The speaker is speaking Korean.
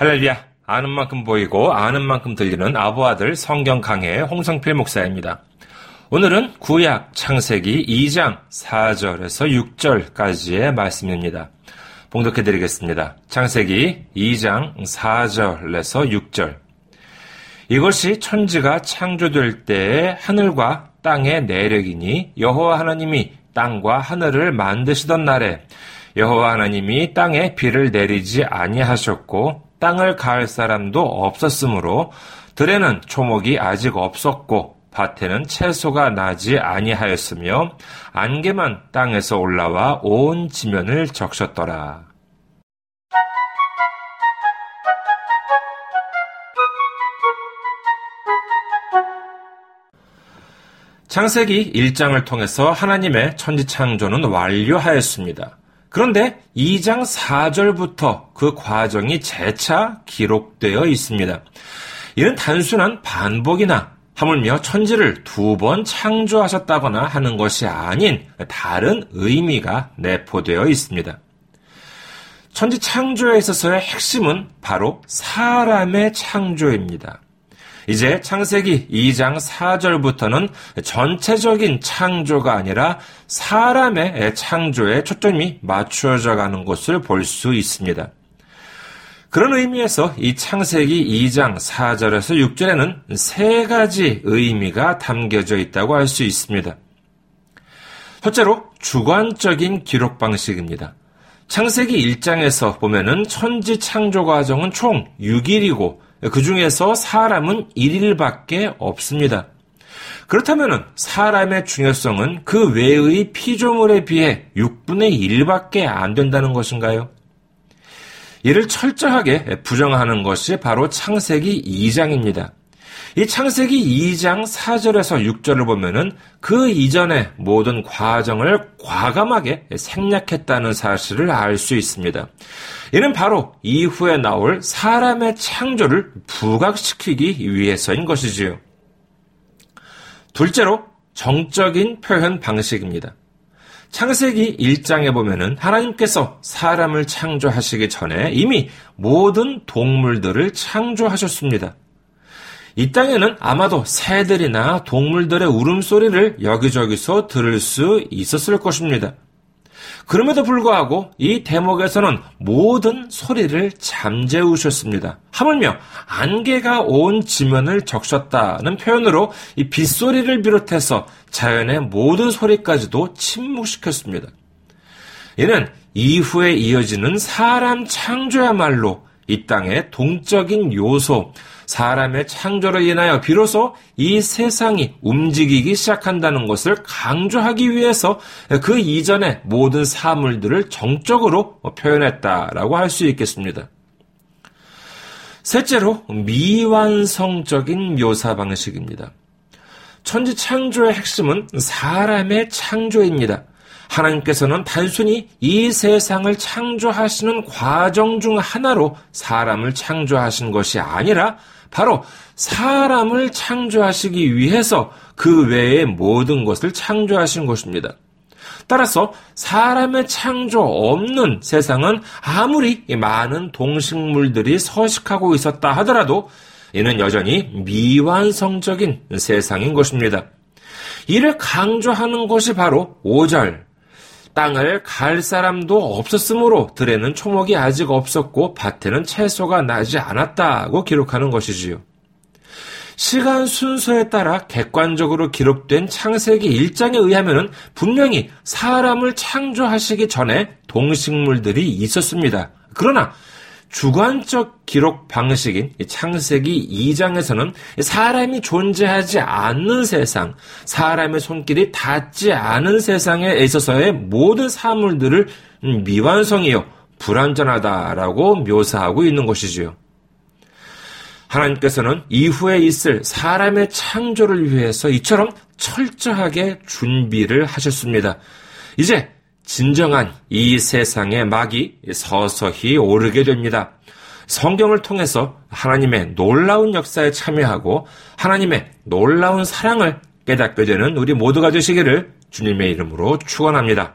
할렐루야. 아는 만큼 보이고 아는 만큼 들리는 아부아들 성경 강해 홍성필 목사입니다. 오늘은 구약 창세기 2장 4절에서 6절까지의 말씀입니다. 봉독해 드리겠습니다. 창세기 2장 4절에서 6절. 이것이 천지가 창조될 때의 하늘과 땅의 내력이니 여호와 하나님이 땅과 하늘을 만드시던 날에 여호와 하나님이 땅에 비를 내리지 아니하셨고 땅을 가할 사람도 없었으므로 들에는 초목이 아직 없었고 밭에는 채소가 나지 아니하였으며 안개만 땅에서 올라와 온 지면을 적셨더라. 창세기 1장을 통해서 하나님의 천지 창조는 완료하였습니다. 그런데 2장 4절부터 그 과정이 재차 기록되어 있습니다. 이는 단순한 반복이나 하물며 천지를 두 번 창조하셨다거나 하는 것이 아닌 다른 의미가 내포되어 있습니다. 천지 창조에 있어서의 핵심은 바로 사람의 창조입니다. 이제 창세기 2장 4절부터는 전체적인 창조가 아니라 사람의 창조에 초점이 맞추어져 가는 것을 볼 수 있습니다. 그런 의미에서 이 창세기 2장 4절에서 6절에는 세 가지 의미가 담겨져 있다고 할 수 있습니다. 첫째로 주관적인 기록 방식입니다. 창세기 1장에서 보면은 천지 창조 과정은 총 6일이고 그 중에서 사람은 1일밖에 없습니다. 그렇다면 사람의 중요성은 그 외의 피조물에 비해 6분의 1밖에 안 된다는 것인가요? 이를 철저하게 부정하는 것이 바로 창세기 2장입니다. 이 창세기 2장 4절에서 6절을 보면은 그 이전의 모든 과정을 과감하게 생략했다는 사실을 알 수 있습니다. 이는 바로 이후에 나올 사람의 창조를 부각시키기 위해서인 것이지요. 둘째로 정적인 표현 방식입니다. 창세기 1장에 보면은 하나님께서 사람을 창조하시기 전에 이미 모든 동물들을 창조하셨습니다. 이 땅에는 아마도 새들이나 동물들의 울음소리를 여기저기서 들을 수 있었을 것입니다. 그럼에도 불구하고 이 대목에서는 모든 소리를 잠재우셨습니다. 하물며 안개가 온 지면을 적셨다는 표현으로 이 빗소리를 비롯해서 자연의 모든 소리까지도 침묵시켰습니다. 이는 이후에 이어지는 사람 창조야말로 이 땅의 동적인 요소, 사람의 창조로 인하여 비로소 이 세상이 움직이기 시작한다는 것을 강조하기 위해서 그 이전의 모든 사물들을 정적으로 표현했다라고 할 수 있겠습니다. 셋째로 미완성적인 묘사 방식입니다. 천지 창조의 핵심은 사람의 창조입니다. 하나님께서는 단순히 이 세상을 창조하시는 과정 중 하나로 사람을 창조하신 것이 아니라 바로 사람을 창조하시기 위해서 그 외의 모든 것을 창조하신 것입니다. 따라서 사람의 창조 없는 세상은 아무리 많은 동식물들이 서식하고 있었다 하더라도 이는 여전히 미완성적인 세상인 것입니다. 이를 강조하는 것이 바로 5절 땅을 갈 사람도 없었으므로 들에는 초목이 아직 없었고 밭에는 채소가 나지 않았다고 기록하는 것이지요. 시간 순서에 따라 객관적으로 기록된 창세기 1장에 의하면 분명히 사람을 창조하시기 전에 동식물들이 있었습니다. 그러나 주관적 기록 방식인 창세기 2장에서는 사람이 존재하지 않는 세상, 사람의 손길이 닿지 않은 세상에 있어서의 모든 사물들을 미완성이요, 불완전하다라고 묘사하고 있는 것이지요. 하나님께서는 이후에 있을 사람의 창조를 위해서 이처럼 철저하게 준비를 하셨습니다. 이제 진정한 이 세상의 막이 서서히 오르게 됩니다. 성경을 통해서 하나님의 놀라운 역사에 참여하고 하나님의 놀라운 사랑을 깨닫게 되는 우리 모두가 되시기를 주님의 이름으로 축원합니다.